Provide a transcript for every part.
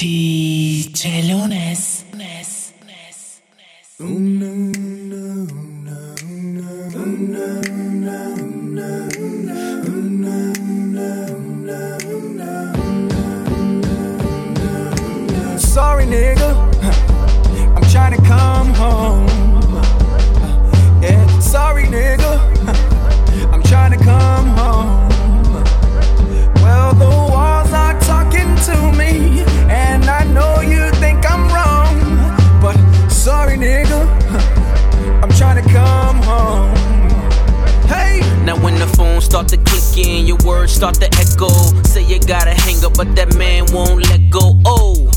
DJ Lunis. Sorry, to click in, your words start to echo. Say you gotta hang up, but that man won't let go. Oh,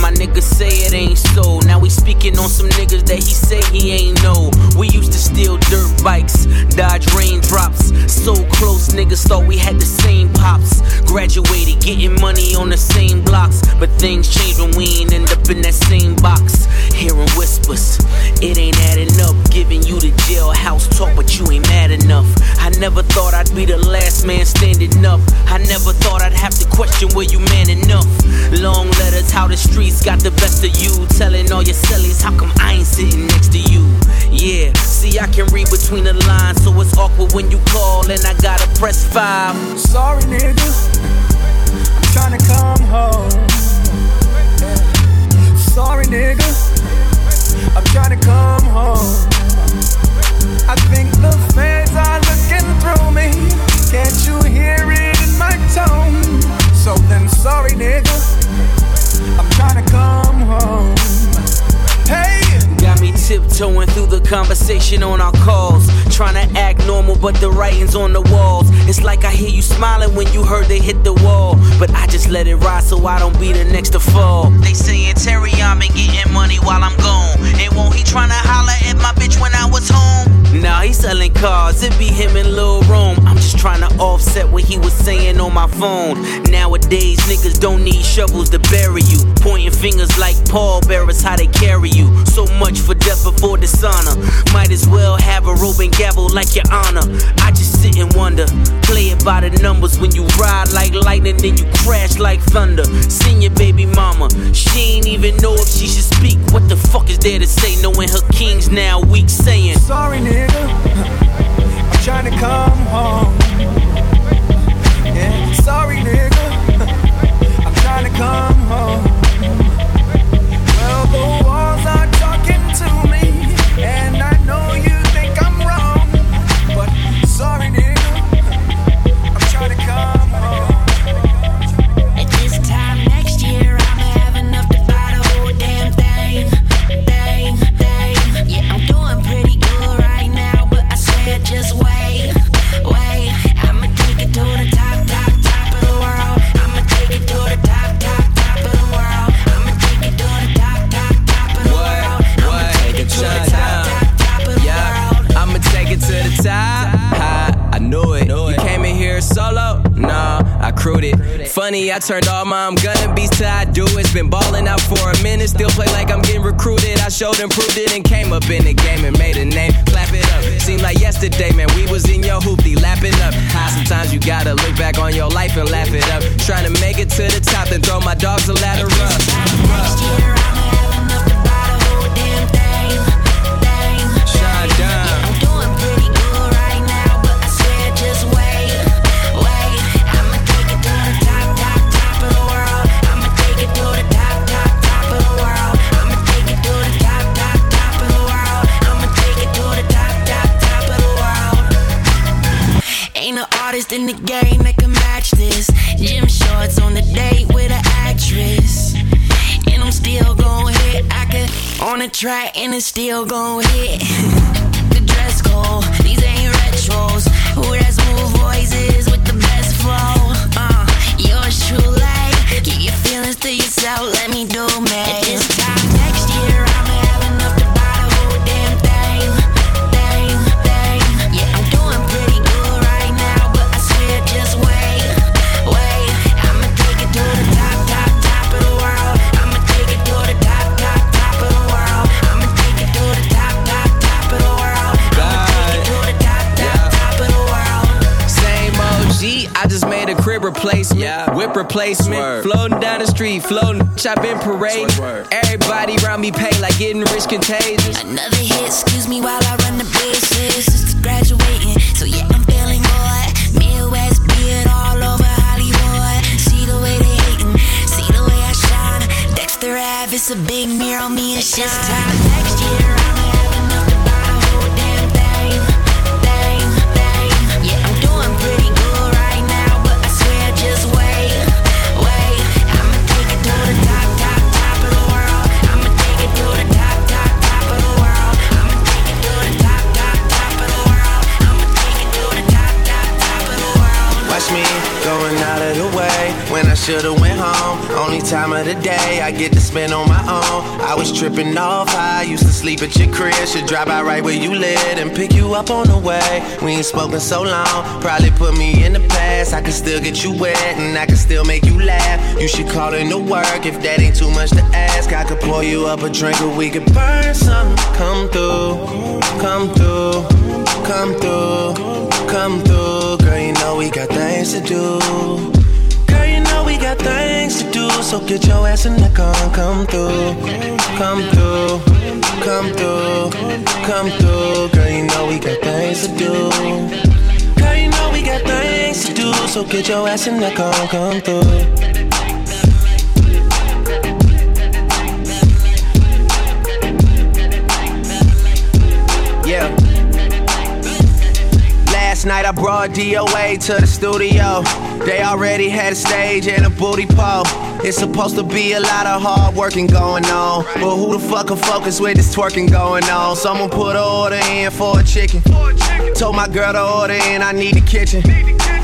my niggas say it ain't so. Now we speaking on some niggas that he say he ain't know. We used to steal dirt bikes, dodge raindrops. So close, niggas thought we had the same pops. Graduated, getting money on the same blocks. But things change when we ain't end up in that same box. Hearing whispers, it ain't adding up. Giving you the jailhouse talk, but you ain't mad enough. I never thought I'd be the last man standing up. I never thought I'd have to question were you man enough. Long letters, how the streets got the best of you. Telling all your cellies, how come I ain't sitting next to you? Yeah, see, I can read between the lines, so it's awkward when you call and I gotta press five. Sorry, nigga. I'm trying to come home. Sorry, nigga. I'm trying to come home. I think the feds are looking through me. Can't you hear it in my tone? So then, sorry, nigga. I'm trying to come home. Hey! Got me tiptoeing through the conversation on our calls. Trying to act normal, but the writing's on the walls. It's like I hear you smiling when you heard they hit the wall. But I just let it ride so I don't be the next to fall. They saying Terry, I'm been getting money while I'm gone. And won't he trying to holler offset what he was saying on my phone. Nowadays, niggas don't need shovels to bury you. Pointing fingers like pall bearers, how they carry you. So much for death before dishonor. Might as well have a rope and gavel like your honor. I just sit and wonder. Play it by the numbers when you ride like lightning, then you crash like thunder. Seen your baby mama, she ain't even know if she should speak. What the fuck is there to say, knowing her king's now weak saying? Sorry, nigga. I'm trying to come home. Sorry, nigga. I'm trying to come home. Funny, I turned all my I'm gonna be till I do It's Been balling out for a minute, still play like I'm getting recruited. I showed and proved it and came up in the game and made a name. Clap it up. Seemed like yesterday, man, we was in your hoopty, lapping up. High, sometimes you gotta look back on your life and laugh it up. Trying to make it to the top, then throw my dogs a ladder up. Next year, Ain't no artist in the game that can match this. Gym shorts on the date with an actress. And I'm still gon' hit. I could on the track and it's still gon' hit. the dress code, these ain't retros. Who that smooth voices with the best flow? Uh, yours truly. Keep your feelings to yourself, let me do me. Made a crib replacement. whip replacement. Floating down the street, floating, I've been parading. Everybody around me pay like getting rich contagious. Another hit, excuse me while I run the business. Just graduating, so yeah, I'm feeling good. Midwest beard all over Hollywood. See the way they hating, see the way I shine. Dexter Ave, it's a big mirror on me to shine. This time when I should've went home. Only time of the day I get to spend on my own. I was tripping off high, used to sleep at your crib. Should drop by right where you live and pick you up on the way. We ain't spoken so long, probably put me in the past. I can still get you wet and I can still make you laugh. You should call in to work if that ain't too much to ask. I could pour you up a drink or we could burn some. Come through, come through, come through, come through. Girl, you know we got things to do. Got things to do, so get your ass in the car and come through, come through, come through, come through. Girl, you know we got things to do. Girl, you know we got things to do, so get your ass in the car and come through. Yeah. Last night I brought DOA to the studio. They already had a stage and a booty pole. It's supposed to be a lot of hard working going on. But who the fuck can focus with this twerking going on? Someone put an order in for a chicken. Told my girl to order in, I need the kitchen.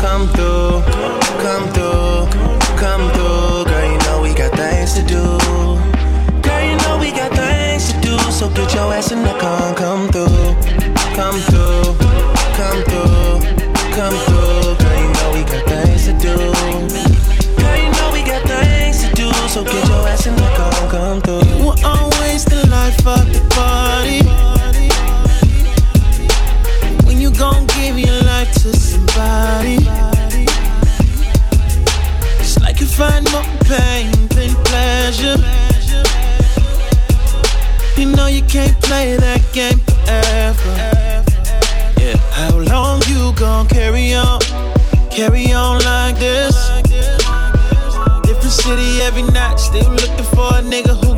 come through, come through, come through. Girl, you know we got things to do. Girl, you know we got things to do. So get your ass in the car come through, come through, come through, come through. Girl, you know we got things to do. Girl, you know we got things to do. So get your ass in the car come through. Were always the life of the party. To somebody, it's like you find more pain than pleasure. You know you can't play that game forever. Yeah, how long you gon' carry on? Carry on like this? Different city every night, still looking for a nigga who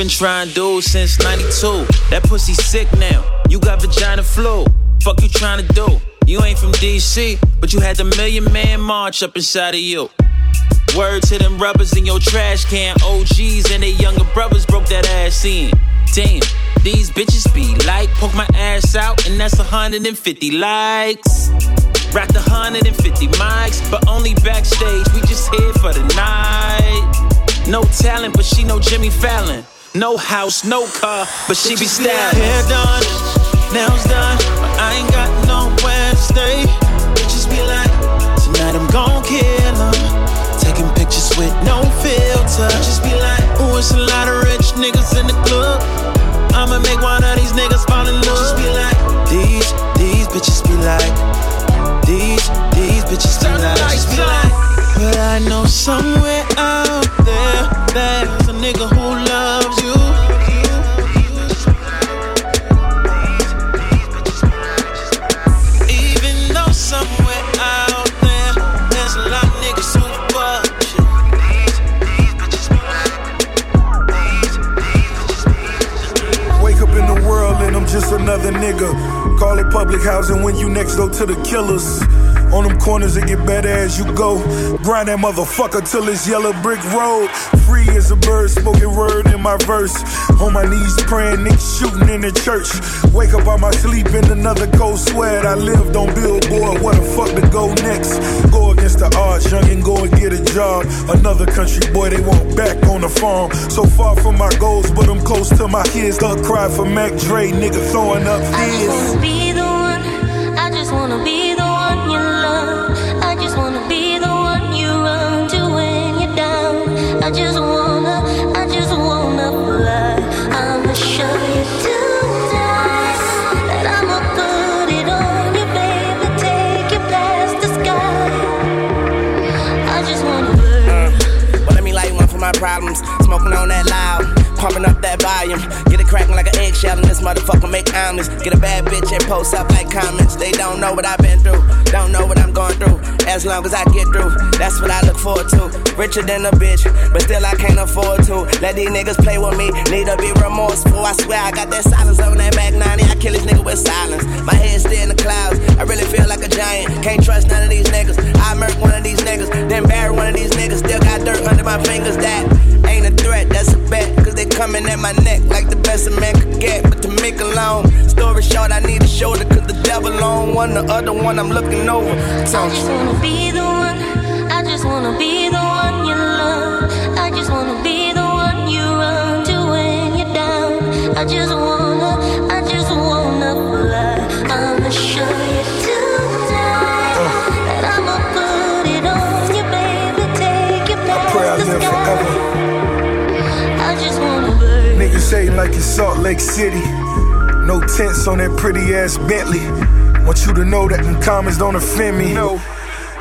been trying to do since 92. That pussy sick now. You got vagina flu. Fuck you trying to do? You ain't from DC, but you had the million man march up inside of you. Word to them rubbers in your trash can. OGs and their younger brothers broke that ass in. Damn, these bitches be like, poke my ass out, and that's 150 likes. Rock the 150 mics, but only backstage. We just here for the night. No talent, but she know Jimmy Fallon. No house, no car, but she be styling. Hair done, nails done, but I ain't got nowhere to stay. Bitches be like, tonight I'm gon' kill 'em. Taking pictures with no filter. Just be like, ooh, it's a lot of rich niggas in the club. I'ma make one of these niggas fall in love. Bitches be like, these, these bitches be like, these, these bitches be like, bitches be like. But I know somewhere another nigga. Call it public housing when you next door to the killers. On them corners, it get better as you go. Grind that motherfucker till it's yellow brick road. Free as a bird, spoken word in my verse. On my knees praying, niggas shooting in the church. Wake up out my sleep in another cold sweat. I lived on Billboard, what the fuck to go next? Go against the odds, young and go and get a job. Another country boy, they want back on the farm. So far from my goals, but I'm close to my kids. Don't cry for Mac Dre, nigga throwing up I just wanna be the one. I just wanna be the one you love. I just wanna be the one you run to when you're down. I just wanna, problems. Smoking on that loud, pumping up that volume. Get it cracking like an eggshell, and this motherfucker make omelets. Get a bad bitch and post up like comments. They don't know what I've been through, don't know what I'm going through. As long as I get through, that's what I look forward to. Richer than a bitch, but still I can't afford to. Let these niggas play with me, need to be remorseful. I swear I got that silence on that back 90. I kill this nigga with silence. My head still in the clouds, I really feel like a giant. Can't trust none of these niggas. I murk one of these niggas, then bury one of these niggas. Still got dirt under my fingers. That ain't a threat, that's a bet. Coming at my neck like the best a man could get. But to make a long story short, I need a shoulder. Cause the devil on one, the other one I'm looking over. I Don't just you? wanna be the one. I just wanna be hating like it's Salt Lake City. No tents on that pretty ass Bentley. Want you to know that them comments don't offend me. No.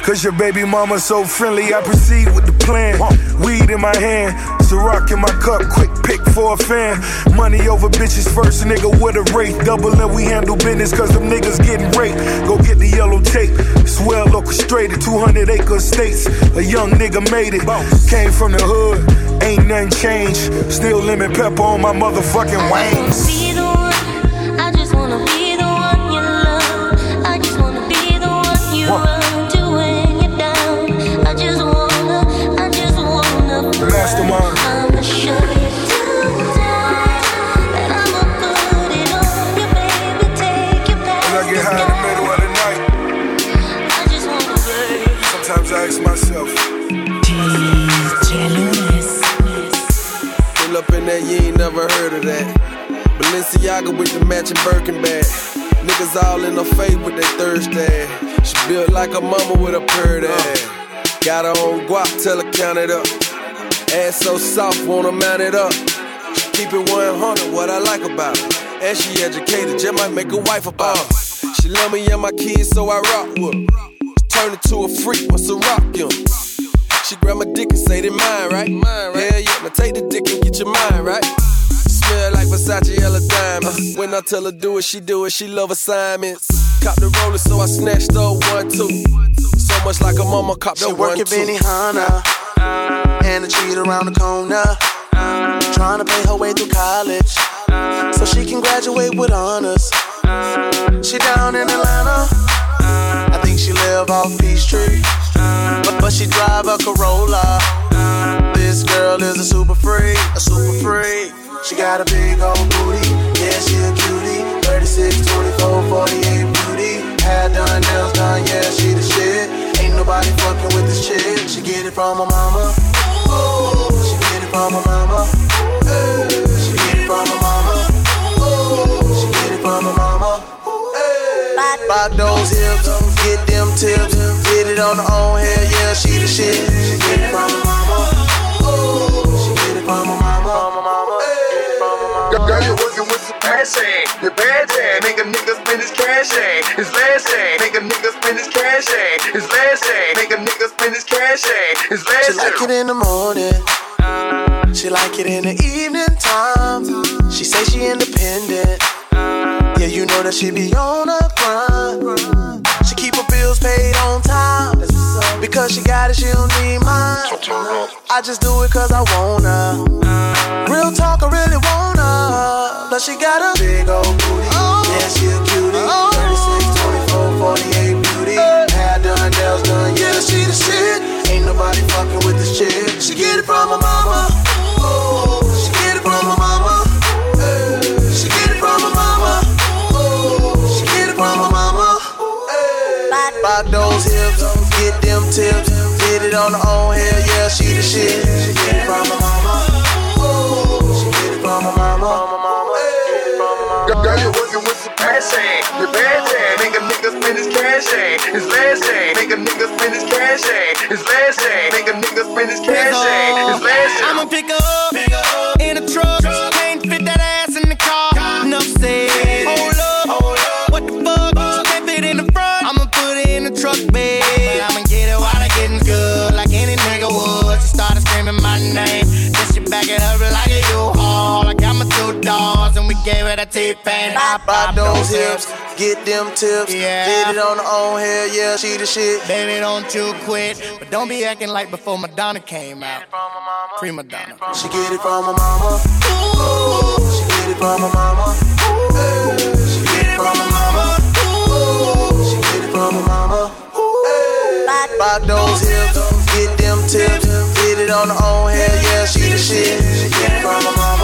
Cause your baby mama so friendly, I proceed with the plan. Weed in my hand, Ciroc in my cup, quick pick for a fan. Money over bitches first, nigga with a rate. Double and we handle business cause them niggas getting raped. Go get the yellow tape, it's well orchestrated. 200 acre estates, a young nigga made it. Came from the hood, ain't nothing changed. Still lemon pepper on my motherfucking wings. That, you ain't never heard of that. Balenciaga with the matching Birkin bag. Niggas all in her face with that Thursday. She built like a mama with a purr ass. Got her own guap, tell her count it up. Ass so soft, wanna mount it up. She keep it 100, what I like about her. And she educated, just might make a wife about her. She love me and my kids, so I rock with her. Turn into a freak once a rock him. She grab my dick and say they mine, right? Mine, right? Hell yeah, now take the dick and get your mind, right? Smell like Versace yellow diamonds. Uh. When I tell her do it, she do it. She love assignments. Cop the roller, so I snatched up one two. So much like a mama cop the She one work at two. Benihana and a cheat around the corner. Trying to pay her way through college so she can graduate with honors. She down in Atlanta. She live off Peachtree, but, but she drive a Corolla. This girl is a super freak, a super freak. She got a big old booty, yeah she a cutie. 36, 24, 48 beauty. Hair done, nails done, yeah she the shit. Ain't nobody fucking with this chick. She get it from her mama. Ooh, she get it from her mama. Hey, Pop those hips, get them tips. Get it on her own hair, yeah she the shit. She get it from her mama. Ooh, she get it from her mama. Mama. Hey. Girl, you working with some passion. Your bad day. Make a nigga spend his cash. eh. His last. Make a nigga spend his cash. eh. His last. Make a nigga spend his cash. eh. His She like it in the morning. She like it in the evening time. She say she independent. Yeah, you know that she be on her grind. She keep her bills paid on time. Because she got it, she don't need mine. I just do it cause I wanna. Real talk, I really wanna. Plus, she got a big old booty. Yeah, she a cutie. 36, 24, 48, beauty. Hair done, nails done, yeah, she the shit. Ain't nobody fucking with this chick. It on her own, hell yeah, she the shit. She get it from her mama. She get it from her mama. Girl, you working with some passion. Your bad thing. Make a nigga spend his cash in. His last thing. Make a nigga spend his cash in. His last thing. Make a nigga spend his cash in. His last thing. I'ma pick up gave her the T-Pain. Pop, Pop those hips, get them tips. Yeah. Did it on her own, hell yeah, she the shit. Baby, don't you quit. But don't be acting like before Madonna came out. Prima Donna. She get it from her mama. She get it from her mama. Ooh, She get it from her mama. She get it from her mama. Pop those hips, get them tips. Did it on her own, hell yeah, she the shit. She get it from her mama.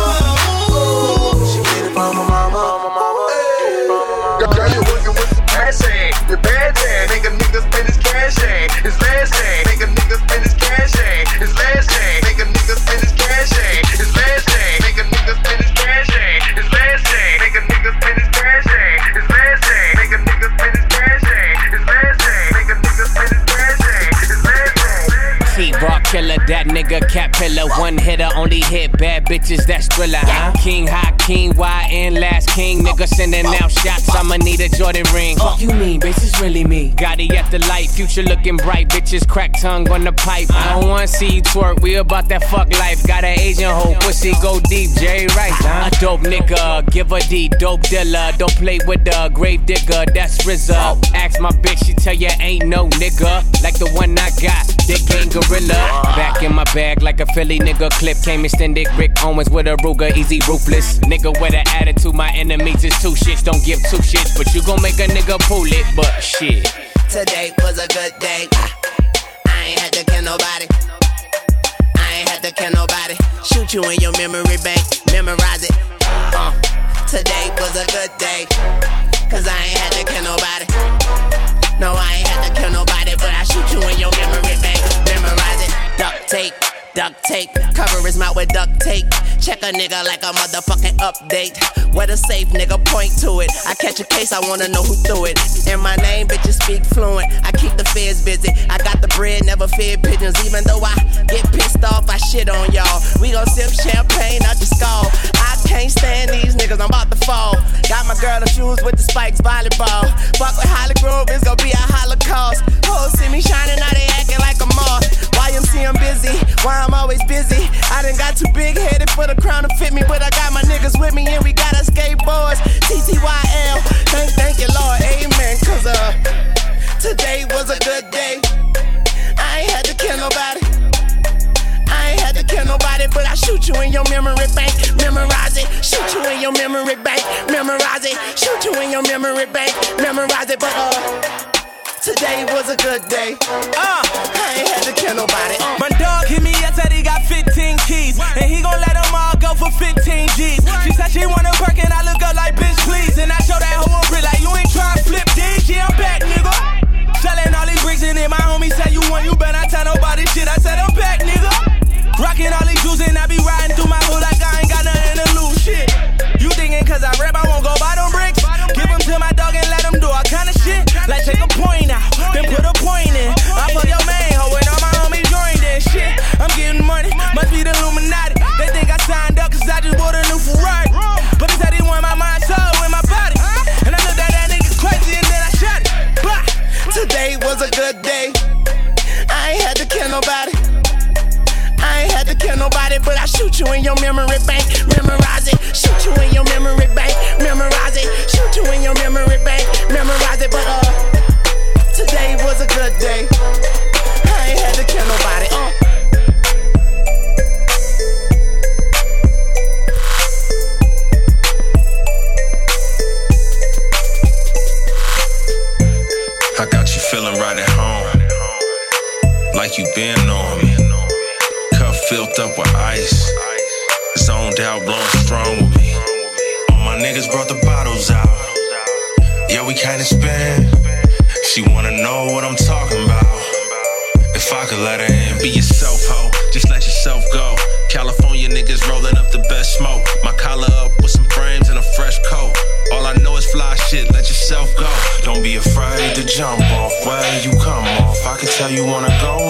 Bitches, that's thriller, huh? King hot, king YN, last king. Nigga sending out shots, I'ma need a Jordan ring. Fuck you mean, bitch, it's really me. Gotti at the light, future looking bright. Bitches crack tongue on the pipe. I don't wanna see you twerk, we about that fuck life. Got an Asian hoe, pussy go deep, Jerry Rice, huh? A dope nigga, give a D, dope dealer. Don't play with the grave digger, that's RZA. Ask my bitch, she tell ya ain't no nigga. Like the one I got, Dick King Gorilla. Back in my bag like a Philly nigga clip. Came extended, Rick Owens with a Ruger, easy ruthless. Nigga with an attitude, my enemies is two shits. Don't give two shits, but you gon' make a nigga pull it, but shit. Today was a good day. I ain't had to kill nobody. I ain't had to kill nobody. Shoot you in your memory bank, memorize it. Uh, today was a good day. Cause I ain't had to kill nobody. No, I ain't had to kill nobody, but I shoot you in your memory bank, memorize it. Duct tape. Duct tape, cover his mouth with duct tape. Check a nigga like a motherfucking update. Where the safe nigga point to it. I catch a case, I wanna know who threw it. And my name, bitches speak fluent. I keep the feds busy. I got the bread, never fear pigeons. Even though I get pissed off, I shit on y'all. We gon' sip champagne out the skull. I can't stand these niggas, I'm about to fall. Got my girl in shoes with the spikes, volleyball. Fuck with Holly Grove, it's gon' be a holocaust. Hoes see me shining, now they acting like a moth. YMC, I'm busy. Why I'm always busy. I done got too big headed for the crown to fit me, but I got my niggas with me and we got our skateboards. TTYL, thank, thank you, Lord, amen. Cause uh, today was a good day. I ain't had to kill nobody. I ain't had to kill nobody, but I shoot you in your memory bank. Memorize it. Shoot you in your memory bank. Memorize it. Shoot you in your memory bank. Memorize it, but uh. Today was a good day. Uh, I ain't had to kill nobody. Uh. My dog Said wanna you in your memory bank. blowing strong with me. All my niggas brought the bottles out. Yeah, we kinda spin. She wanna know what I'm talking about. If I could let her in, be yourself, ho. Just let yourself go. California niggas rolling up the best smoke. My collar up with some frames and a fresh coat. All I know is fly shit, let yourself go. Don't be afraid to jump off where you come off. I can tell you wanna go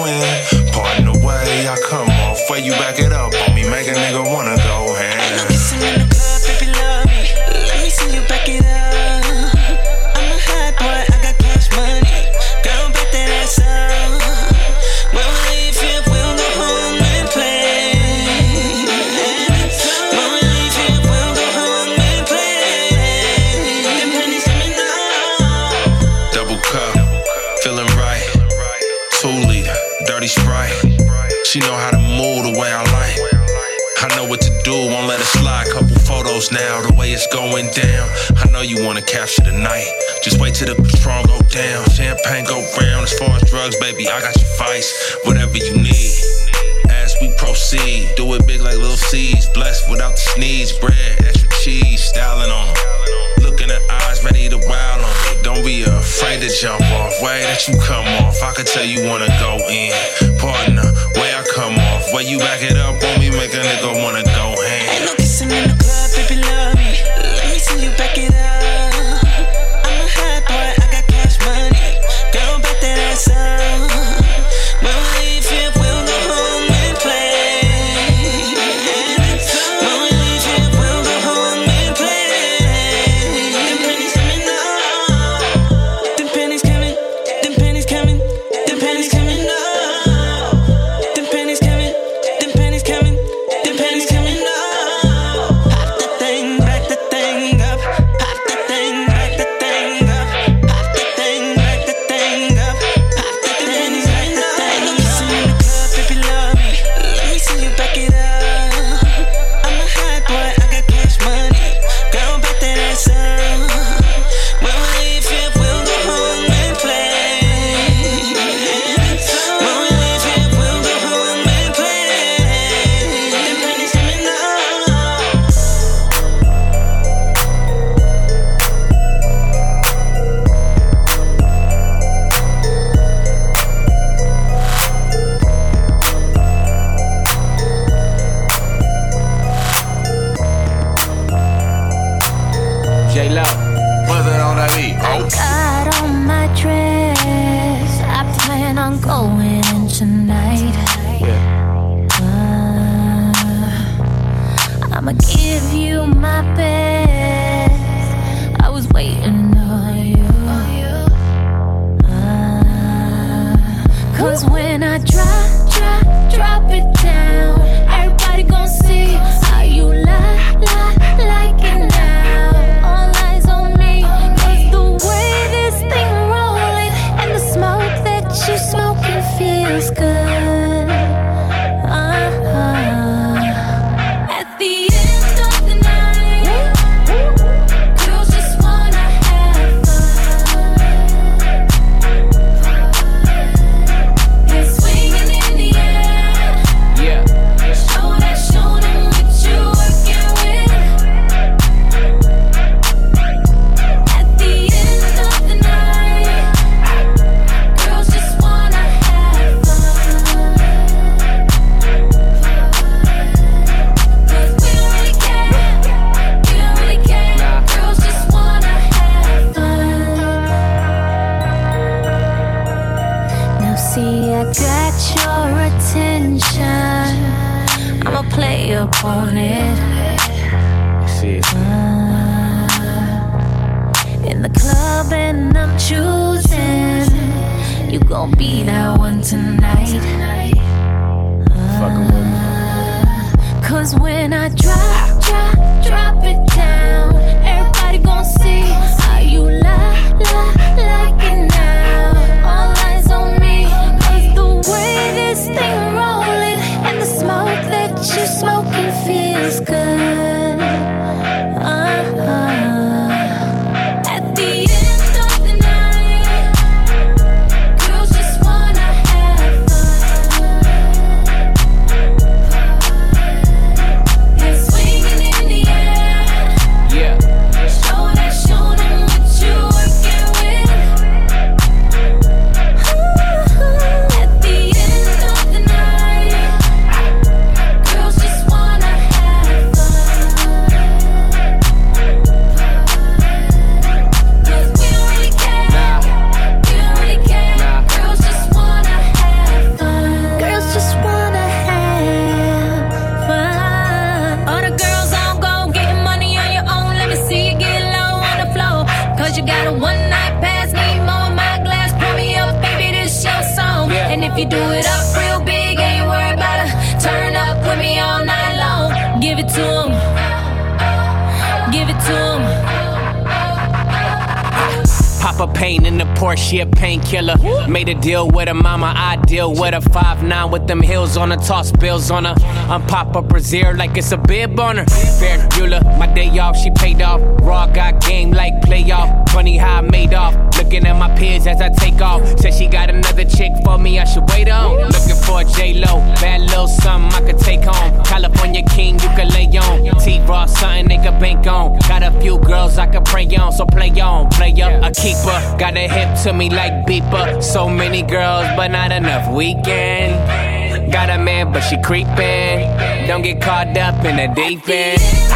tell you wanna go on her, toss bills on her. I'm Papa Brazier like it's a bib on her. Ferris Bueller, my day off, she paid off. Raw got game like playoff. Funny how I made off. Looking at my peers as I take off. Said she got another chick for me, I should wait on. Looking for a J Lo, bad little something I could take home. California King, you can lay on. T Raw, something they could bank on. Got a few girls I could pray on, so play on, player, a keeper. Got a hip to me like beeper. So many girls, but not enough weekend. Got a man, but she creeping. Don't get caught up in the deep end.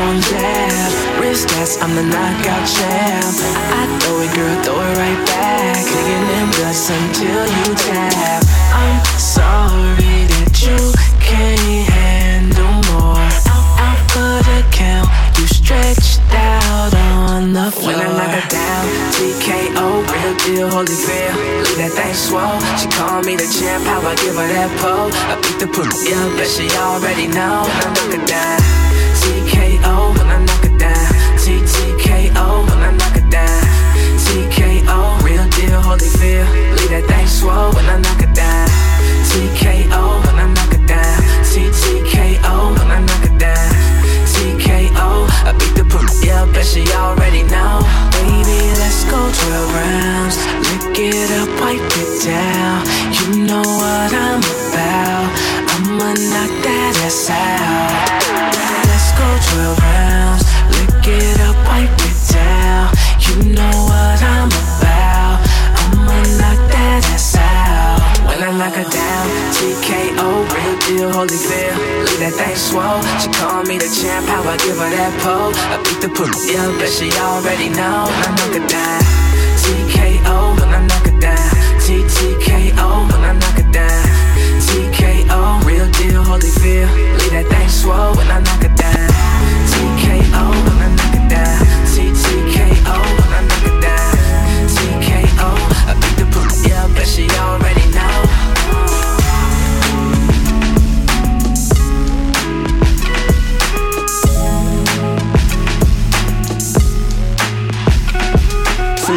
Strong jab. Wrist that's I'm the knockout champ. I, I throw it, girl, throw it right back. Digging in guts until you tap. I'm sorry that you can't handle more. Out, out for the count, you stretched out on the floor. When I knock her down, TKO, real deal, Holyfield. Leave that thing swole. She call me the champ, how I give her that pole. I beat the pussy, yeah, but she already know. When I knock her down, TKO, swole. When I knock her down. TKO, when I knock her down. TTKO, when I knock her down. TKO, I beat the pussy, yeah, bet she already know. Baby, let's go 12 rounds. Lick it up, wipe it down. You know what I'm about. Swole. She call me the champ, how I give her that pole. I beat the pussy, yeah, but she already know. I knock her down, TKO, when I knock her down. TTKO, when I knock her down. TKO, real deal, holy feel. Leave that thing swole when I knock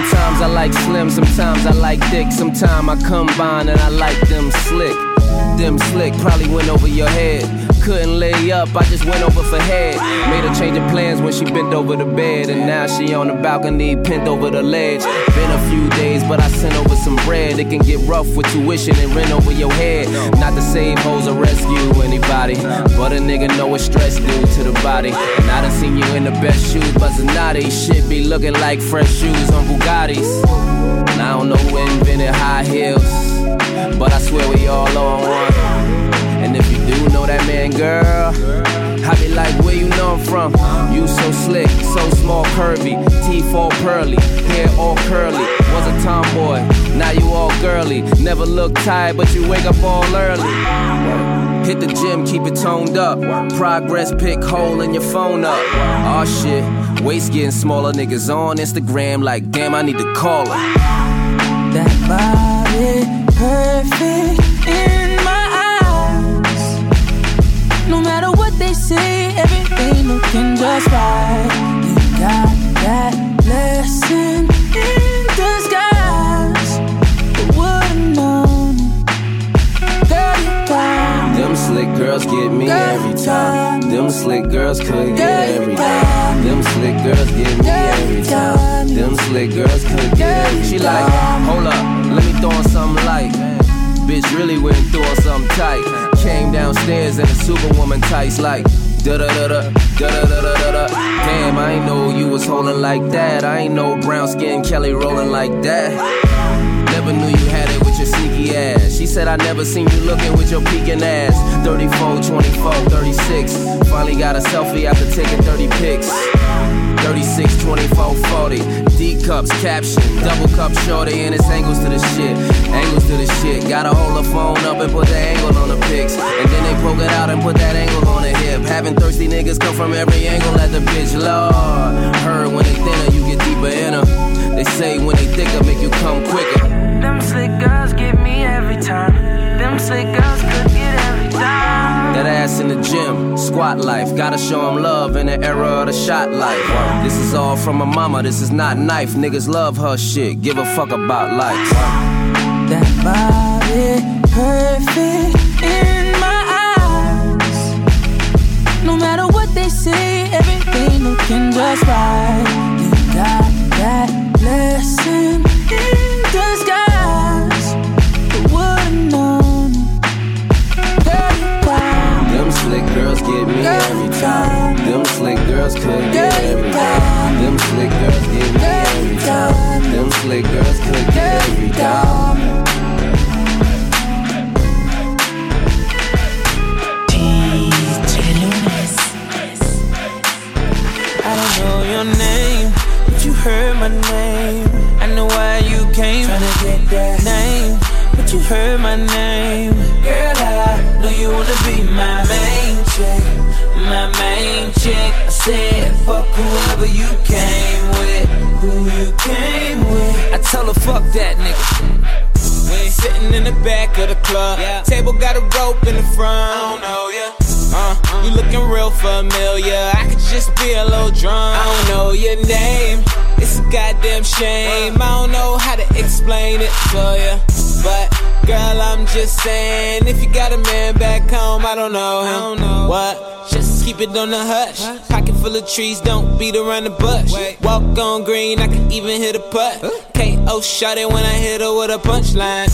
Sometimes I like slim, sometimes I like thick, sometimes I combine and I like them slick. Them slick probably went over your head. Couldn't lay up, I just went over for head. Made her change of plans when she bent over the bed, and now she on the balcony, pinned over the ledge. Been a few days, but I sent over some bread. It can get rough with tuition and rent over your head. Not to save hoes or rescue anybody, but a nigga know what stress do to the body. And I done seen you in the best shoes, but Zanotti shit be looking like fresh shoes on Bugattis. And I don't know who invented high heels, but I swear we all on one. You know that man, girl, I be like, where you know I'm from? You so slick, so small, curvy, teeth all pearly, hair all curly. Was a tomboy, now you all girly. Never look tired, but you wake up all early. Hit the gym, keep it toned up. Progress pick hole in your phone up. Aw shit, waist getting smaller. Niggas on Instagram like, damn, I need to call her. That body perfect say, everything looking just right. You got that blessing in disguise. Who would've known it? Girl, you got Them slick girls get me every time. Them slick girls could get every time. Them slick girls get me every time. Them slick girls could get every She like, hold up, let me throw on something light. Bitch really went threw on something tight. Came downstairs in a superwoman tights like. Da da da da da da da da da. Damn, I ain't know you was holding like that. I ain't know brown skin Kelly rolling like that. Never knew you had it with your sneaky ass. She said I never seen you looking with your peeking ass. 34, 24, 36. Finally got a selfie after taking 30 pics. 36, 24, 40. D cups, caption, double cup shorty, and it's angles to the shit. Angles to the shit. Gotta hold the phone up and put the angle on the pics. And then they poke it out and put that angle on the hip. Having thirsty niggas come from every angle at the bitch. Lord, heard when they thinner, you get deeper in her. They say when they thicker, make you come quicker. Them slick girls get me every time. Them slick girls could get. That ass in the gym, squat life. Gotta show 'em love in the era of the shot life. This is all from my mama, this is not knife. Niggas love her shit, give a fuck about life. That body perfect in my eyes. No matter what they say, everything looking just right. You got that blessing girls could get every time. Them slick girls get me every time. Them slick girls could get every time. I don't know your name, but you heard my name. I know why you came. Tryna get that name, but you heard my name. Girl, I know you wanna be my main chick, my main chick. Said, fuck whoever you came with, who you came with. I tell her, fuck that nigga. We sitting in the back of the club. Table got a rope in the front. I don't know ya. Uh, you looking real familiar. I could just be a little drunk. I don't know your name. It's a goddamn shame. I don't know how to explain it to ya. But girl, I'm just saying, if you got a man back home, I don't know him. I don't know what. Just keep it on the hush. Pocket full of trees, don't beat around the bush. Walk on green, I can even hit a putt. KO shot it when I hit her with a punchline.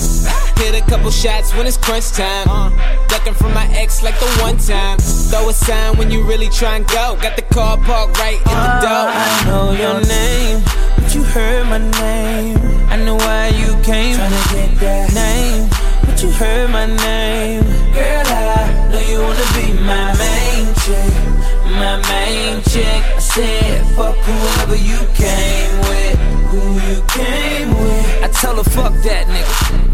Hit a couple shots when it's crunch time. Uh. Ducking from my ex like the one time. Throw a sign when you really try and go. Got the car parked right in the uh, door. I know your name, but you heard my name. I know why you came. Tryna get that name, but you heard my name. Girl, I you wanna be my main chick, my main chick. I said, fuck whoever you came with, who you came with. I tell her, fuck that nigga.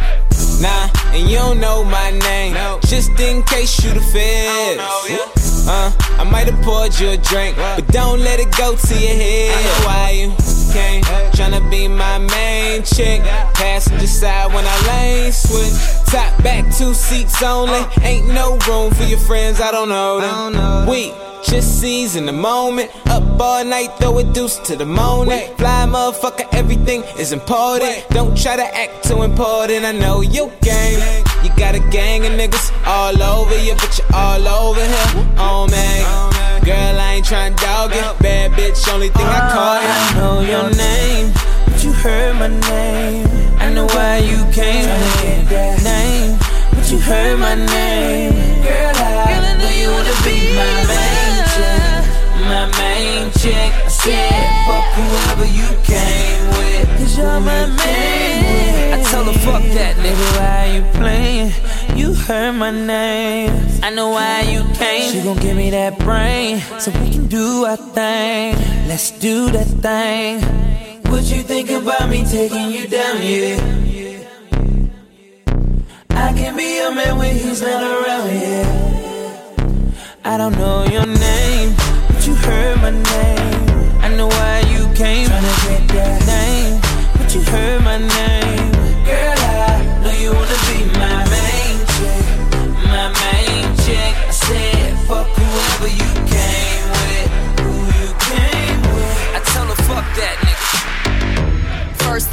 Nah, and you don't know my name. Just in case you the feds. Uh, I might have poured you a drink, but don't let it go to your head. I know why you came, tryna be my main chick. Passenger side when I lane switch. Top back, two seats only. Ain't no room for your friends, I don't know them. We just seizing the moment. Up all night, throw a deuce to the morning. Fly motherfucker, everything is important. Don't try to act too important. I know you gang. You got a gang of niggas all over you, but you're all over here. Oh man, girl, I ain't tryna dog it. Bad bitch, only thing I call you. I know your name, but you heard my name. I know why you came. Tryna get that name, but you heard my name. Girl, I know you wanna be my chick, my main chick. I said, fuck whoever you came with, cause you're my main. I told her, fuck that nigga, why you playing? You heard my name. I know why you came. She gon' give me that brain, so we can do our thing. Let's do that thing. What you think about me taking you down, yeah? I can be a man when he's not around, yeah. I don't know your name, heard my name. I know why you came. Tryna get that name, but you heard my name.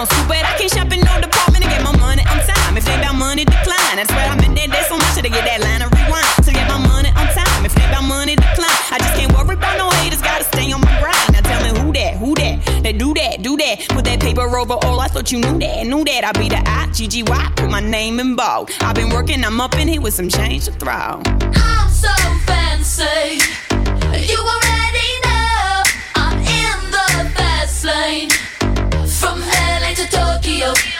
On stupid. I can't shop in no Put that over all. I thought you knew that, knew that. I be the I, G-G-Y. Put my name in bold. I've been working. I'm up in here with some change to throw. I'm so fancy. You already know I'm in the fast lane. From LA to Tokyo.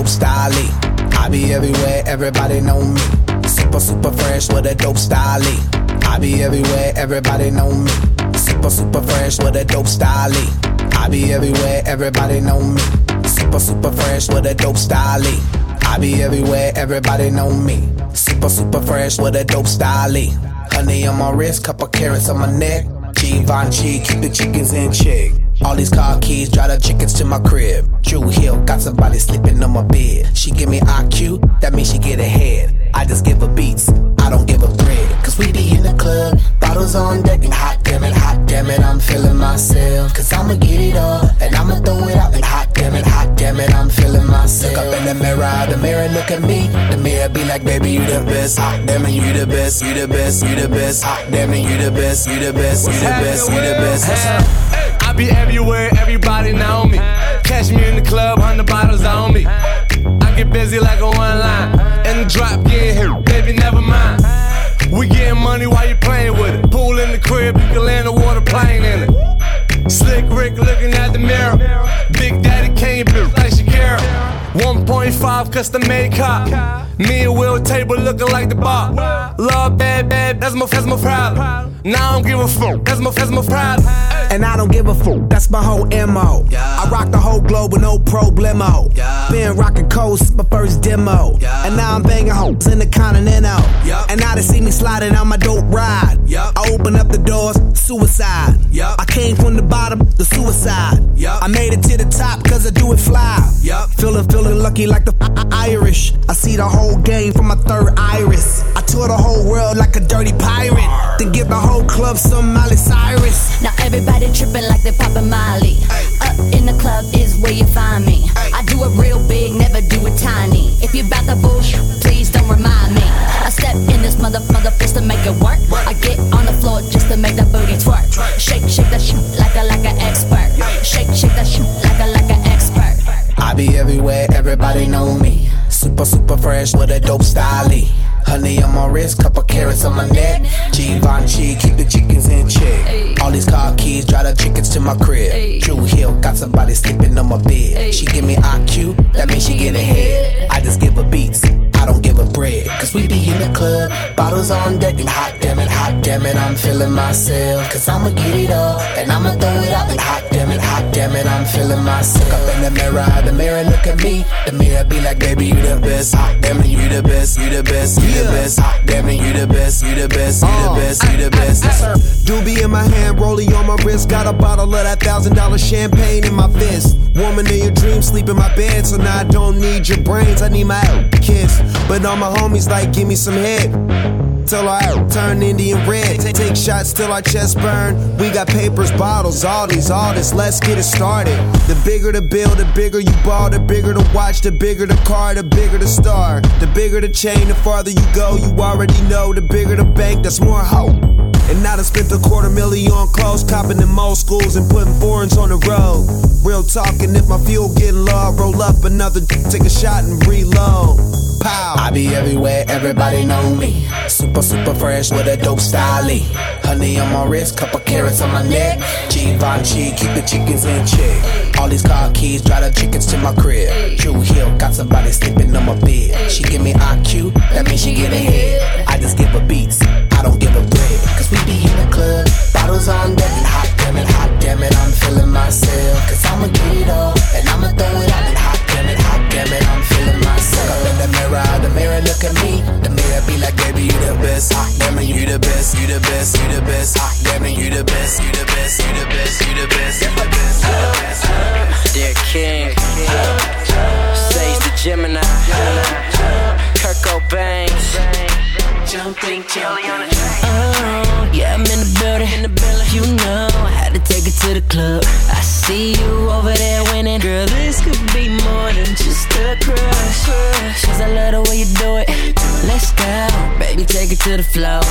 Dope style. I be everywhere, everybody know me. Super, super fresh with a dope style. I be everywhere, everybody know me. Super, super fresh with a dope style. I be everywhere, everybody know me. Super, super fresh with a dope style. I be everywhere, everybody know me. Super, super fresh with a dope style. Honey on my wrist, couple carats on my neck. Givenchy, keep the chickens in check. All these car keys, drive the chickens to my crib. Drew Hill, got somebody sleeping on my bed. She give me IQ, that means she get ahead. I just give her beats, I don't give her bread. Cause we be in the club, bottles on deck, and hot damn it, hot damn it, I'm feeling myself. Cause I'ma get it all, and I'ma throw it out, and hot damn it, hot damn it, I'm feeling myself. Look up in the mirror, the mirror look at me. The mirror be like, baby, you the best. Hot damn it, you the best, you the best, you the best. Hot damn it, you the best, you the best, you the best, you the best. I be everywhere, everybody know me. Catch me in the club, hundred bottles on me. I get busy like a one line. And the drop getting hit, baby, never mind. We getting money while you playing with it. Pool in the crib, you can land a water plane in it. Slick Rick looking at the mirror. Big Daddy Kane, bitch like Shakira. 1.5 custom made cop. Me and Will table looking like the bar. Love bad, bad, that's my, that's my problem. Now I don't give a fuck, that's my, that's my problem. And I don't give a fuck, that's my whole MO. I rock the whole globe with no problemo. Been rocking coast my first demo. And now I'm banging hoes in the continental. And now they see me sliding on my dope ride. I open up the doors, suicide. I came from the bottom, the suicide. I made it to the top cause I do it fly. Feeling, feeling lucky like the Irish. I see the whole game from my third iris. I tour the whole world like a dirty pirate. Then give the club some Miley Cyrus. Now everybody tripping like they poppin' Molly. Up in the club is where you find me. I do it real big, never do it tiny. If you bout the bullshit, please don't remind me. I step in this mother mother fist to make it work. I get on the floor just to make that booty twerk. Shake, shake that shit like a like an expert. Shake, shake that shit like a like an expert. I be everywhere, everybody know me. Super, super fresh with a dope style. Honey on my wrist, couple carats on my neck. Givenchy, keep the chickens in check. All these car keys, drive the chickens to my crib. Drew Hill, got somebody sleeping on my bed. She give me IQ, that means she get ahead. I just give her beats. I don't give a bread. Cause we be in the club, bottles on deck, and hot damn it, hot damn it, I'm feeling myself. Cause I'ma get it all, and I'ma throw it out, and hot damn it, hot damn it, I'm feeling myself. Look up in the mirror, the mirror look at me. The mirror be like, baby, you the best. Hot damn it, you the best, you the best, you the best. Damn it, you the best, you the best, you the best, you the best. Doobie in my hand, rollie on my wrist. Got a bottle of that thousand dollar champagne in my fist. Woman in your dreams, sleep in my bed. So now I don't need your brains, I need my kiss. But all my homies like, give me some head. Till I turn Indian red. Take shots till our chest burn. We got papers, bottles, all these, all this. Let's get it started. The bigger the bill, the bigger you ball, the bigger the watch, the bigger the car, the bigger the star. The bigger the chain, the farther you go. You already know. The bigger the bank, that's more hope. And I spent a quarter million on clothes, copping in most schools and putting foreigns on the road. Real talking, if my fuel getting low, roll up another, take a shot and reload. Pow. I be everywhere, everybody know me. Super, super fresh with a dope style. Honey on my wrist, couple carats on my neck. Givenchy, keep the chickens in check. All these car keys, drive the chickens to my crib. Drew Hill, got somebody sleeping on my bed. She give me IQ, that means she get ahead. I just give her beats, I don't give her bread. Cause we be in the club, bottles on deck, and hot damn it, hot damn it, I'm feeling myself. Cause I'ma get it all, and I'ma throw it out, and hot damn it, hot damn it, I'm feeling myself. Up in the mirror, the mirror look at me. The mirror be like, baby, you the best. Hot damn it, you the best, you the best, you the best. Hot damn it, you the best, you the best, you the best, you the best, you the best, you the best. Dear King, Sage the Gemini, Kirk Cobain, Jumping Jelly on the Oh, yeah, I'm in the building. In the building. You know, I had to take it to the club. I see you over there winning. Girl, this could be more than just a crush. Cause I love the way you do it. Let's go, baby, take it to the floor.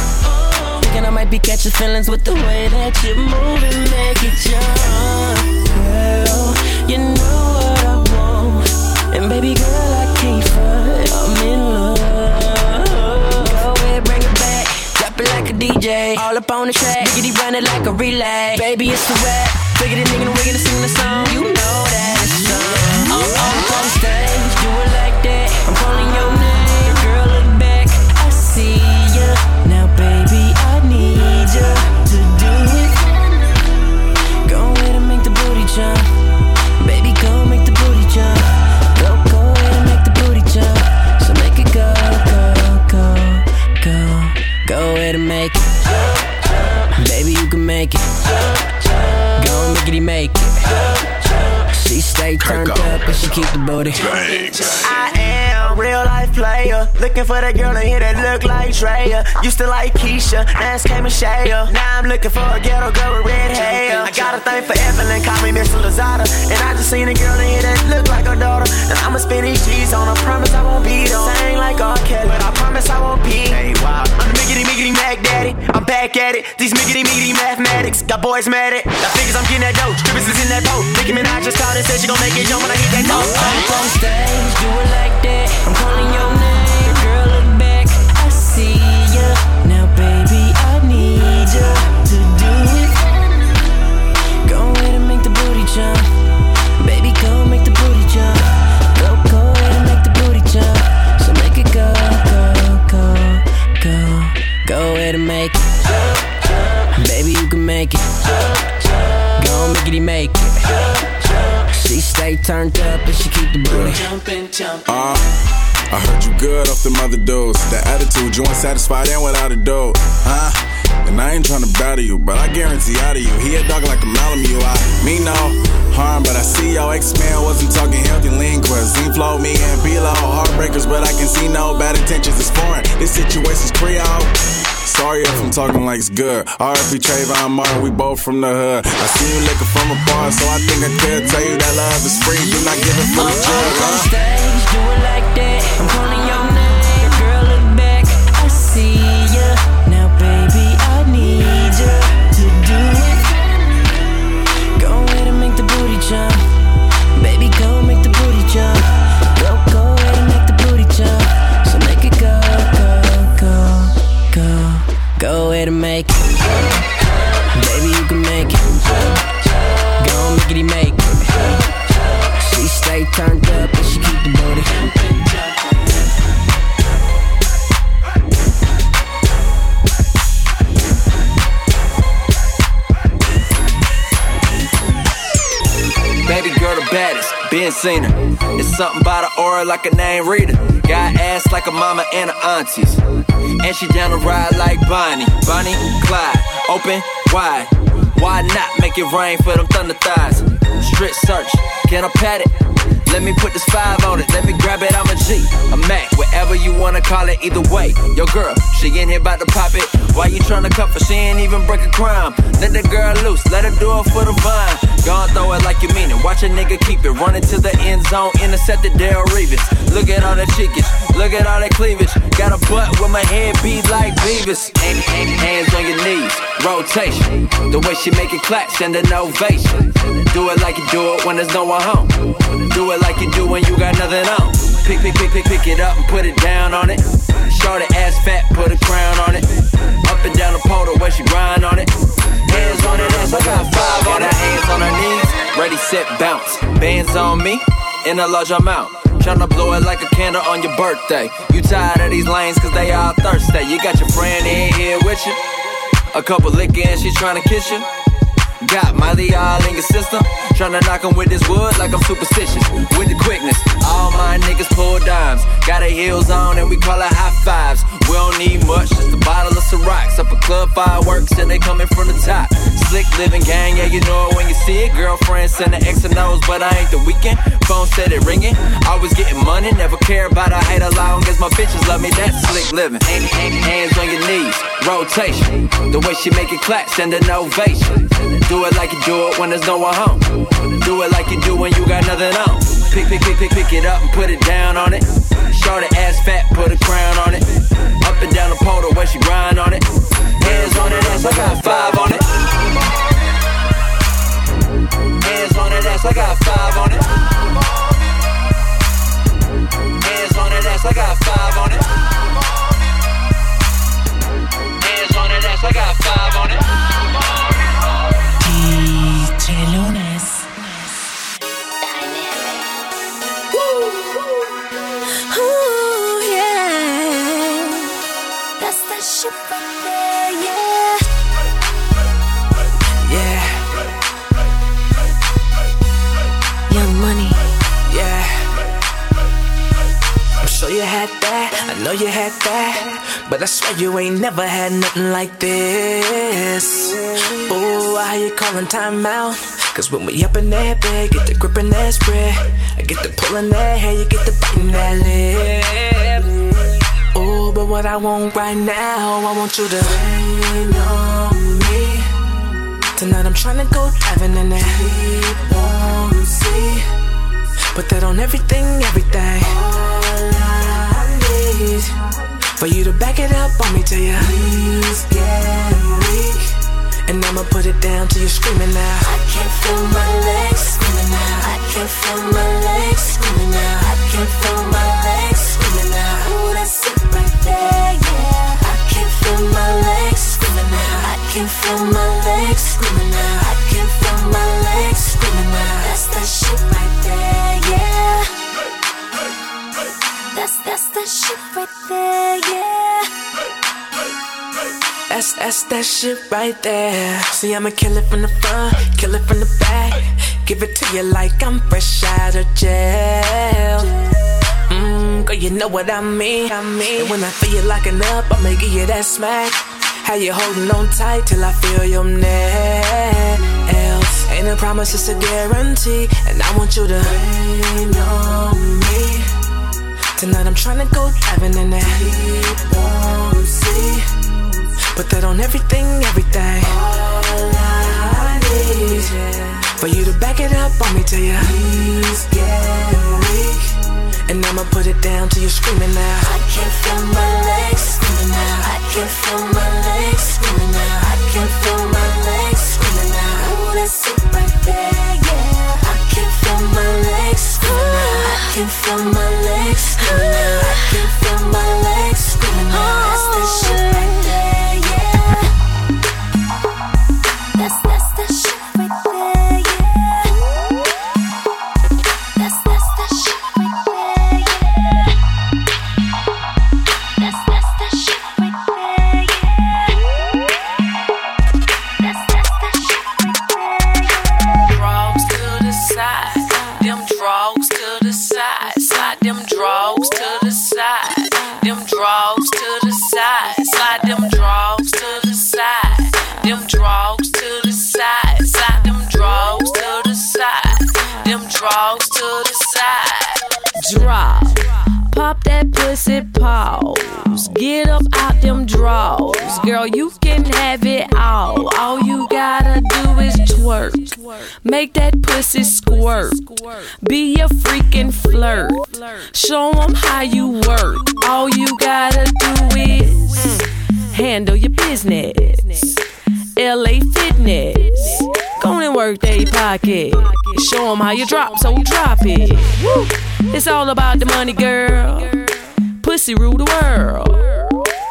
Thinking I might be catching feelings with the way that you move and make it jump. Girl, you know what I want. And baby girl, I can't front. I'm in love. It like a DJ. All up on the track. Biggity run it like a relay. Baby, it's the rap. Bigger than nigga, we're gonna sing the song. You know that it's on. I'm on stage. Do it like that. I'm calling your name. Make it. It. Go and make miggity make it. She stay turned up and she keep the booty. I am real life player. Looking for that girl in here that look like Treya. Used to like Keisha, now it's Kim and Shaya. Now I'm looking for a ghetto girl with red hair. I got a thing for Evelyn, call me Miss Lozada. And I just seen a girl in here that look like her daughter. And I'ma spend these G's on her. Promise I won't beat on. Sing like R. Kelly, but I promise I won't pee. Hey, wow. I'm the miggity miggity Mac Daddy. I'm back at it. These miggity miggity mathematics got boys mad at. Now figures I'm getting that dope. Strippers is in that boat. Nicki Minaj just called and said she gon' make it jump when I hit that note. Up on stage, do it like that. I'm calling your name, girl. Look back, I see ya. Now, baby, I need ya to do it. Go ahead and make the booty jump, baby. Go make the booty jump. Go, go ahead and make the booty jump. So make it go, go, go, go. Go ahead and make it, baby. You can make it. Go miggity make it. She stay turned up and she keep the booty. Jumping, jumping. Uh, I heard you good off the mother dose. The attitude, you unsatisfied and without a dope. Huh? And I ain't tryna battle you, but I guarantee out of you, he a dog like a Malamute. I mean no harm, but I see your ex-man wasn't talking healthy lean cuisine. Flow me and below heartbreakers, but I can see no bad intentions. It's foreign. This situation's Creole. Sorry if I'm talking like it's good. RFP Trayvon Martin, we both from the hood. I see you looking from afar, so I think I could tell you that love is free. Do not give it from the jug, Up on stage, do it like that. I'm calling your Go ahead and make it, baby. You can make it. Go miggity make it. She stay turned up and she keep the booty. Been seen her. It's something about her aura like a name reader. Got ass like a mama and her aunties. And she down to ride like Bonnie. Bonnie, Clyde, open, wide. Why not make it rain for them thunder thighs? Strip search, can I pat it? Let me put this five on it. Let me grab it. I'm a G, a Mac, whatever you wanna call it. Either way, yo girl, she in here about to pop it. Why you tryna cuff her? She ain't even break a crime. Let the girl loose, let her do it for the vine. Go and throw it like you mean it. Watch a nigga keep it. Running to the end zone, intercept the Darrelle Revis. Look at all that cheekage, look at all that cleavage. Got a butt with my head beat like Beavis. Hands on your knees, rotation. The way she make it clap, send an ovation. Do it like you do it when there's no one home. Do it like you do when you got nothing on. Pick, pick, pick, pick, pick it up and put it down on it. Short ass fat, put a crown on it. Up and down the pole way she grind on it. Hands on it, ass, I got five on her. Hands on her knees, ready, set, bounce. Bands on me, in a large amount. Tryna blow it like a candle on your birthday. You tired of these lanes cause they all thirsty. You got your friend in here with you. A couple and she tryna kiss you. Got Miley all in your system. Tryna knock 'em with this wood like I'm superstitious. With the quickness, all my niggas pull dimes. Got our heels on and we call it high fives. We don't need much, just a bottle of Ciroc. Up a club fireworks and they coming from the top. Slick living gang, yeah, you know it when you see it. Girlfriend sending X and O's, but I ain't the Weeknd. Phone said it ringing. Always getting money, never care about a hate as long as my bitches love me. That's slick living. Hands on your knees, rotation. The way she make it clap, send an ovation. Do it like you do it when there's no one home. Do it like you do when you got nothing on. Pick, pick, pick, pick, pick it up and put it down on it. Short ass fat, put a crown on it. Up and down the pole the way she grind on it. Hands on that ass, I got five on it. You ain't never had nothing like this. Ooh, why you calling time out? Cause when we up in that bed, get the grip in that spread. I get the pulling that hair, you get the biting that lip. Oh, but what I want right now, I want you to rain on me. Tonight I'm trying to go diving in that deep warm sea. Put that on everything, everything. All I need for you to back it up on me till you please get weak. And I'ma put it down till you're screaming now. I can't feel my legs screaming now. I can't feel my legs screaming now. I can't feel my legs screaming now. Ooh, that's it right there, yeah. I can't feel my legs screaming now. I can't feel my legs screaming now. I can't feel my legs screaming now. That's that shit right there, That's that's that shit right there, yeah. That's that's that shit right there. See, I'ma kill it from the front, kill it from the back. Give it to you like I'm fresh out of jail. Mmm, girl, you know what I mean. I mean, and when I feel you locking up, I'ma give you that smack. How you holding on tight till I feel your nails. Ain't a promise, it's a guarantee, and I want you to rain on. Tonight I'm tryna go diving in that deep warm sea. Put that on everything, everything. All I need for you to back it up on me till you please get weak. And I'ma put it down till you're screaming now. I can't feel my legs screaming now. I can't feel my legs screaming now. I can't feel my legs screaming now. Ooh, that's it right there, yeah. I can't feel my legs screaming now. I can't feel my pocket. Show 'em how you drop, so drop it. Woo. It's all about the money, girl. Pussy rule the world.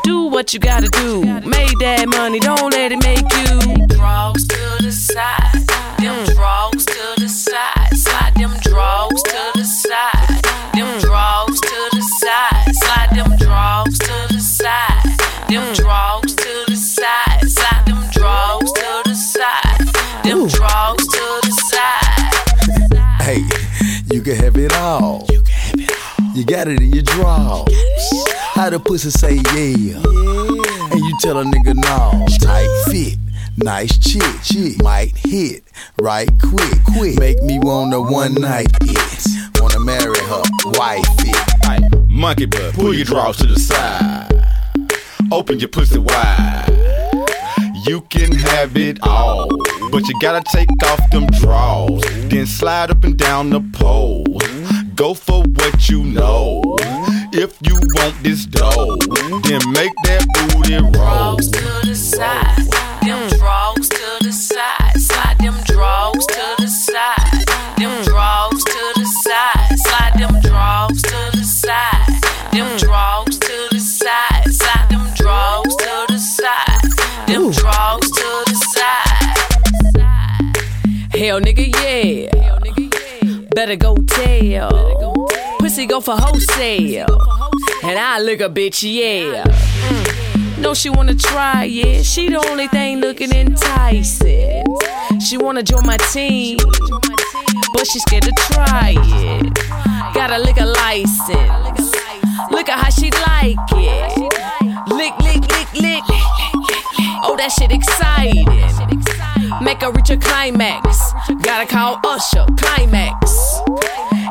Do what you gotta do. Make that money, don't let it make you. Draws to the side, them draws got it in your drawers. How the pussy say yeah? And you tell a nigga no. Tight fit, nice chick, chick. Might hit right quick, quick. Make me want a one night it. Wanna marry her, wife it. Monkey butt, pull your drawers to the side. Open your pussy wide. You can have it all, but you gotta take off them drawers. Then slide up and down the pole. Go for what you know. If you want this dough, then make that booty roll. Draws to the side, them draws to the side, slide them draws to the side, them draws to the side, slide them draws to the side, them draws to the side, slide them draws to the side, them draws to the side. Hell nigga, yeah. Better go tell. Pussy go for wholesale. And I look a bitch, yeah. Mm. No, she wanna try, yeah. She the only thing looking enticing. She wanna join my team, but she's scared to try it. Gotta lick a license. Look at how she like it. Lick, lick, lick, lick. Oh, that shit exciting. Make her reach a climax. Gotta call Usher, climax.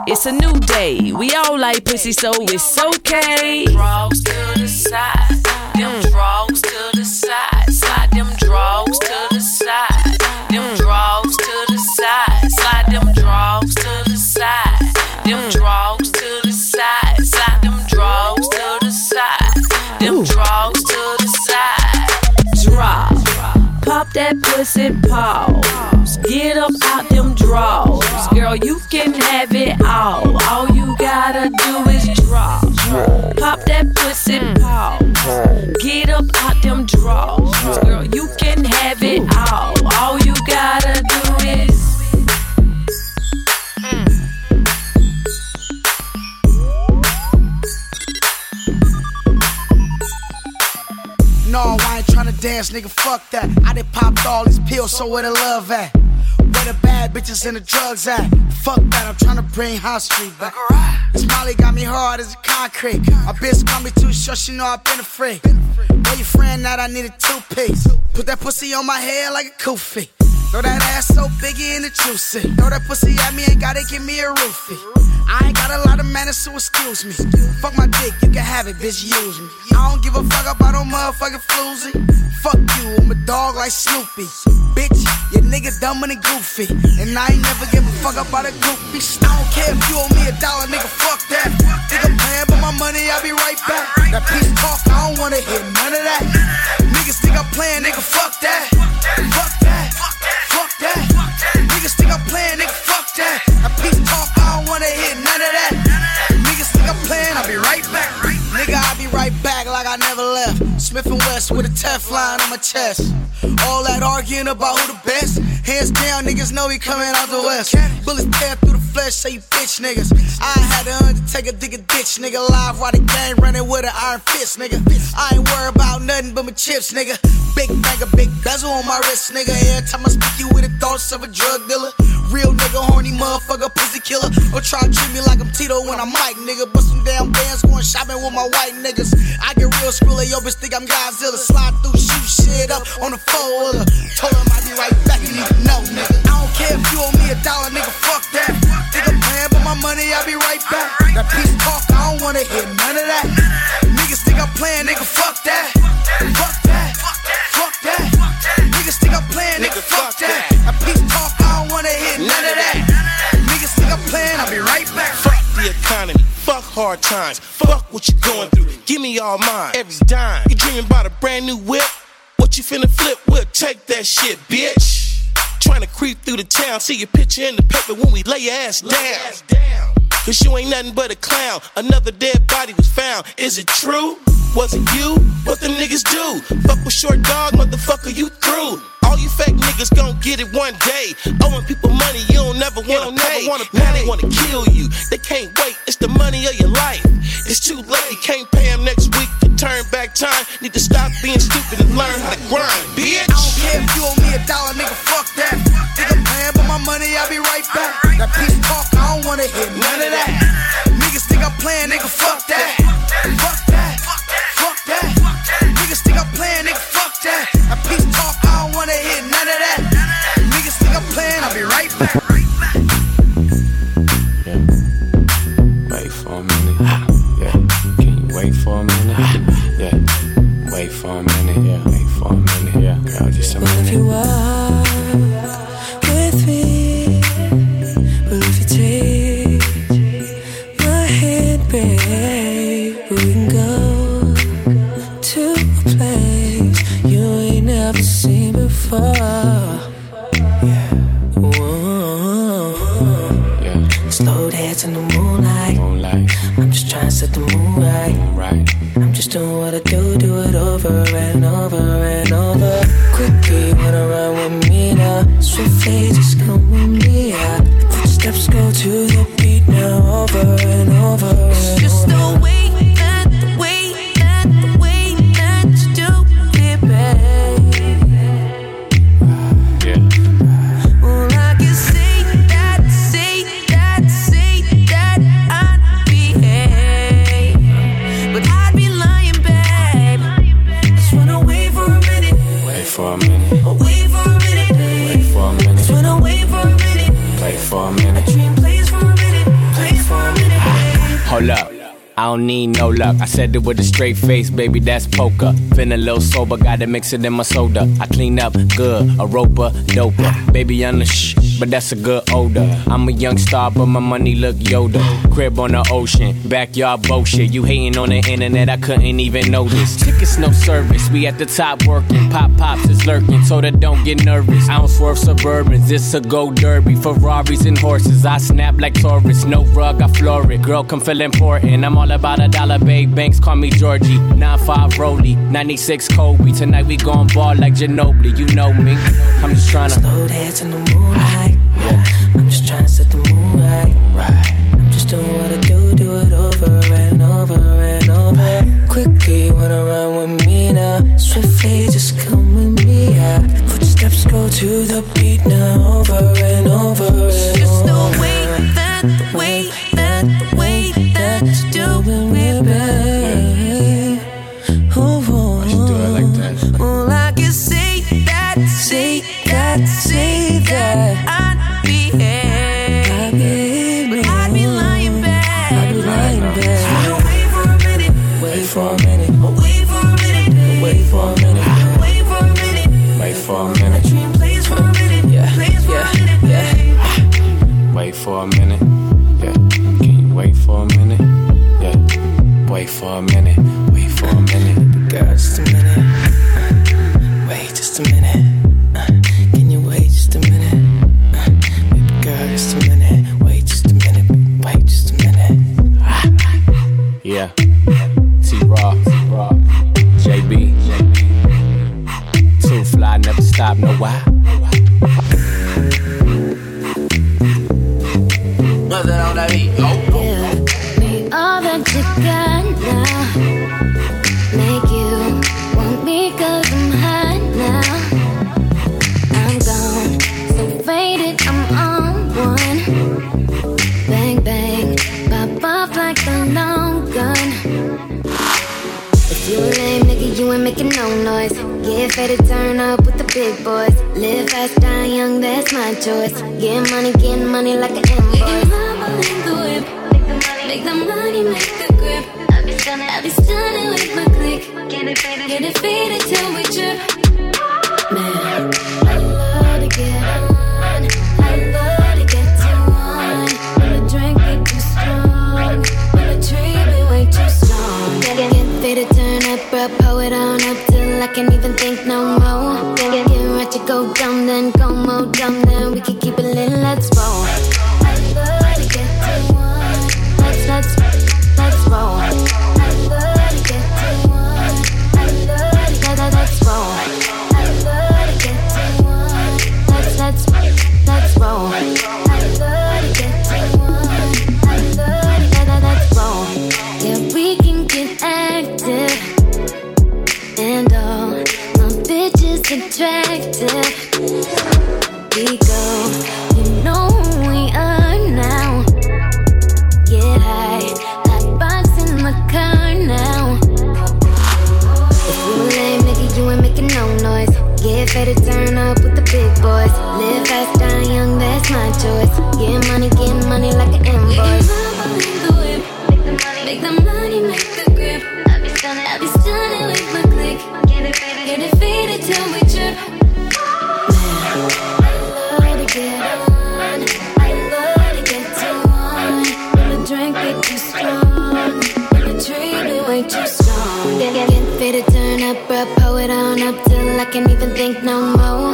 It's a new day. We all like pussy, so it's okay. Draws to the side. Them draws to the side. Slide them draws to the side. That pussy pause. Get up out them drawers. Girl, you can have it all. All you gotta do is drop. Pop that pussy pause. Get up out them drawers. Girl, you can have it all. Dance, nigga, fuck that. I done popped all these pills, so where the love at? Where the bad bitches and the drugs at? Fuck that, I'm tryna bring High Street back. This Molly got me hard as a concrete. My bitch call me too short, she know I've been afraid. Where your friend at? I need a two-piece. Put that pussy on my head like a kufi. Throw that ass so biggie and the juicy. Throw that pussy at me, ain't gotta give me a roofie. I ain't got a lot of manners, so excuse me. Fuck my dick, you can have it, bitch, use me. I don't give a fuck about no motherfucking floozy. Fuck you, I'm a dog like Snoopy. Bitch, your nigga dumb and goofy. And I ain't never give a fuck about a groupie. I don't care if you owe me a dollar, nigga, fuck that. I'm paying for my money, I'll be right back. That piece talk, I don't wanna hear none of that. Niggas think I'm playing, nigga, fuck that. Fuck that. Fuck that. Niggas think I'm playing, nigga, fuck that. That piece talk, I don't wanna hear none of that. Niggas think I'm playing, I'll be right back. Nigga, I'll be right back like I never left. Smith and West with a Teflon on my chest. All that arguing about who the best. Hands down, niggas know we coming out the west. Bullets tear through the flesh, say you bitch niggas. I had to undertake a dig a ditch, nigga. Live while the gang running with an iron fist, nigga. I ain't worried about nothing but my chips, nigga. Big bag big bezel on my wrist, nigga. Every time I speak, you with the thoughts of a drug dealer. Real nigga, horny motherfucker, pussy killer. Or try to treat me like I'm Tito when I'm Mike, nigga. But some damn bands going shopping with my white niggas. I get real screwly, yo, bitch think I'm Godzilla. Slide through, shoot shit up on the four wheeler. Told him I'd be right back, you need to know, nigga. I don't care if you owe me a dollar, nigga, fuck that. Think I'm playing for my money, I'll be right back. That piece talk, I don't wanna hear none of that. Niggas think I'm playing, nigga, fuck that. Fuck that. Fuck that. Niggas think I'm playing, nigga, fuck that. That piece talk, I don't wanna hear none of that. Niggas think I'm playing, I'll be right back. Fuck the economy, fuck hard times, what you going through. Give me all mine, every dime. You dreaming about a brand new whip? What you finna flip? We'll take that shit, bitch. Trying to creep through the town, see your picture in the paper when we lay your ass down. Cause you ain't nothing but a clown. Another dead body was found. Is it true? Was it you? What the niggas do? Fuck with short dog, motherfucker, you through. All you fake niggas gon' get it one day. Owing people money you don't never wanna pay. wanna Now they wanna kill you. They can't wait. It's the money of your life. It's too late. Can't pay them next week to turn back time. Need to stop being stupid and learn how to grind, bitch. I don't care if you owe me a dollar, nigga, fuck that. I'm paying for my money, I'll be right back. That piece talk, I don't wanna hear none of that. Niggas think I'm playing, nigga, fuck that. I said it with a straight face, baby, that's poker. Feeling a little sober, gotta mix it in my soda. I clean up good, a roper, doper. Baby, I'm the shh, but that's a good odor. I'm a young star, but my money look Yoda. Crib on the ocean, backyard bullshit. You hating on the internet, I couldn't even notice. Tickets, no service, we at the top working. Pop pops is lurking, so that don't get nervous. I don't swerve suburbans, it's a go derby. Ferraris and horses, I snap like Taurus. No rug, I floor it. Girl, come feel important. I'm all about a dollar, babe. Banks call me Georgie. 9-5 Rolly, 96 Kobe. Tonight we gon' ball like Ginobili, you know me. I'm just tryna Slow dance in the moonlight. I'm just trying to set the mood right. I'm just doing what I do, do it over and over and over. Quickly wanna run with me now. Swiftly just come with me. Footsteps go to the beat my choice. Get money, get money like an invoice. Make the money, make the grip. I be stunning, I be stunning with my click. Get it faded, get it faded till we trip. I love to get on. I love to get too on. When the drink get too strong, the tree be way too strong. Get faded, turn up, bro, pull it on up till I can't even think no more.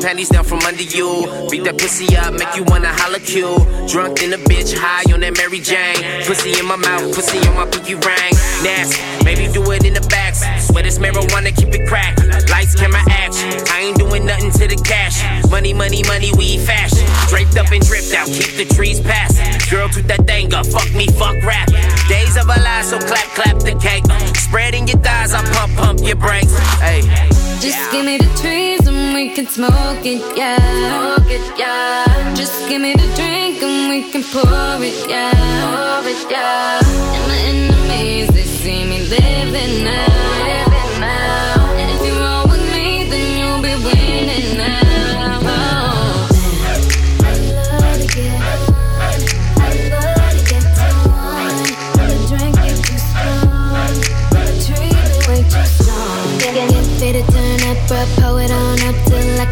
Panties down from under you. Beat that pussy up, make you wanna holla Q. Drunk in a bitch, high on that Mary Jane. Pussy in my mouth, pussy on my pinky ring. Nasty, maybe do it in the back. Swear this marijuana, keep it cracked. Lights, camera, action. I ain't doing nothing to the cash. Money, money, money, we fashion. Draped up and dripped out, keep the trees passing. Girl, toot that thing up, fuck me, fuck rap. Days of our lives, so clap, clap the cake. Spreading your thighs, I pump, pump your brakes. Hey. Just give me the trees and we can smoke it, yeah. Smoke it, yeah. Just give me the drink and we can pour it, yeah. Pour it, yeah. And my enemies, they see me. Living now.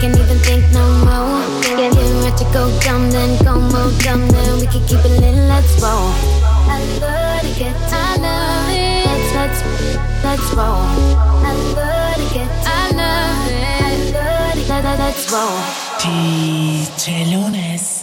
Can't even think no more. Get, get ready to go dumb, then go more dumb, then we can keep it lit. Let's roll. I love to get I love it. Let's let's let's roll. I love to get I love it. Love to let, let's roll. DJ Lunis.